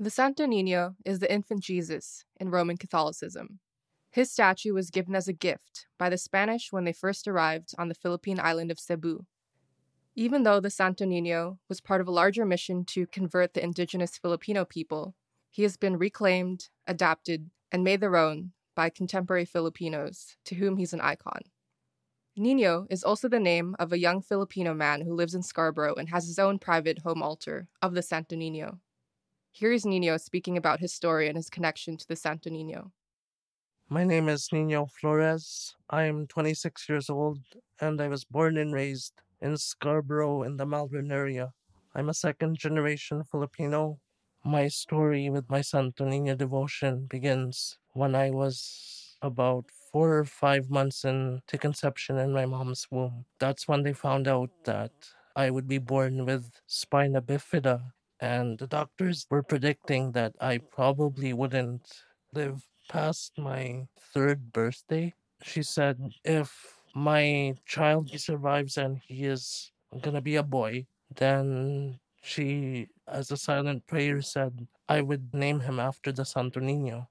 The Santo Nino is the infant Jesus in Roman Catholicism. His statue was given as a gift by the Spanish when they first arrived on the Philippine island of Cebu. Even though the Santo Nino was part of a larger mission to convert the indigenous Filipino people, he has been reclaimed, adapted, and made their own by contemporary Filipinos, to whom he's an icon. Nino is also the name of a young Filipino man who lives in Scarborough and has his own private home altar of the Santo Nino. Here is Nino speaking about his story and his connection to the Santo Nino. My name is Nino Flores. I am 26 years old and I was born and raised in Scarborough in the Malvern area. I'm a second generation Filipino. My story with my Santo Nino devotion begins when I was about four or five months into conception in my mom's womb. That's when they found out that I would be born with spina bifida, and the doctors were predicting that I probably wouldn't live past my third birthday. She said if my child survives and he is gonna be a boy, then she, as a silent prayer, said I would name him after the Santo Nino.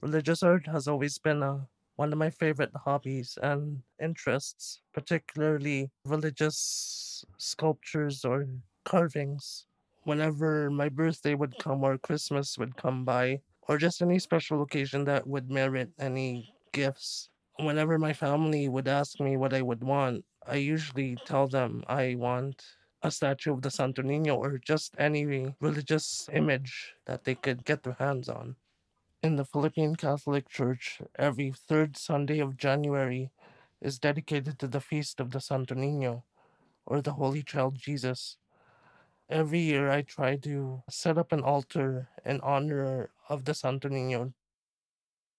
Religious art has always been a one of my favorite hobbies and interests, particularly religious sculptures or carvings. Whenever my birthday would come or Christmas would come by, or just any special occasion that would merit any gifts, whenever my family would ask me what I would want, I usually tell them I want a statue of the Santo Nino or just any religious image that they could get their hands on. In the Philippine Catholic Church, every third Sunday of January is dedicated to the feast of the Santo Nino, or the Holy Child Jesus. Every year I try to set up an altar in honor of the Santo Nino